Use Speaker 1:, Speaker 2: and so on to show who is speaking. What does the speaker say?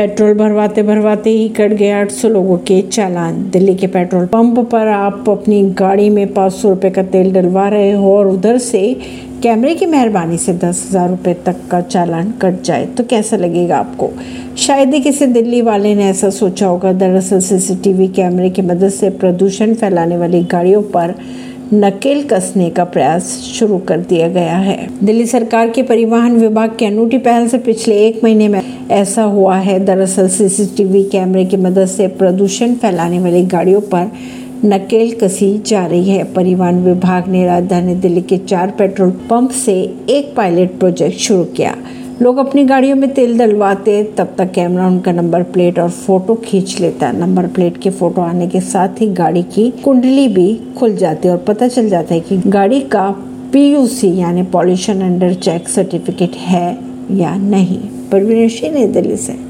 Speaker 1: Petrol भरवाते भरवाते ही cut गए 800 लोगों के चालान। दिल्ली के पेट्रोल पंप पर आप अपनी गाड़ी में पाँच सौ का तेल डलवा रहे हो और उधर से कैमरे की मेहरबानी से दस हज़ार रुपये तक का चालान कट जाए तो कैसा लगेगा आपको? शायद ही किसी दिल्ली वाले ने ऐसा सोचा होगा, दरअसल सीसीटीवी कैमरे की मदद से प्रदूषण फैलाने वाली गाड़ियों पर नकेल कसने का प्रयास शुरू कर दिया गया है। दिल्ली सरकार के परिवहन विभाग की अनूठी पहल से पिछले एक महीने में ऐसा हुआ है, दरअसल सीसीटीवी कैमरे की मदद से प्रदूषण फैलाने वाली गाड़ियों पर नकेल कसी जा रही है। परिवहन विभाग ने राजधानी दिल्ली के चार पेट्रोल पंप से एक पायलट प्रोजेक्ट शुरू किया। लोग अपनी गाड़ियों में तेल डलवाते, तब तक कैमरा उनका नंबर प्लेट और फ़ोटो खींच लेता। नंबर प्लेट के फ़ोटो आने के साथ ही गाड़ी की कुंडली भी खुल जाती है और पता चल जाता है कि गाड़ी का पीयूसी यानी पॉल्यूशन अंडर चेक सर्टिफिकेट है या नहीं। për virëshin e delise.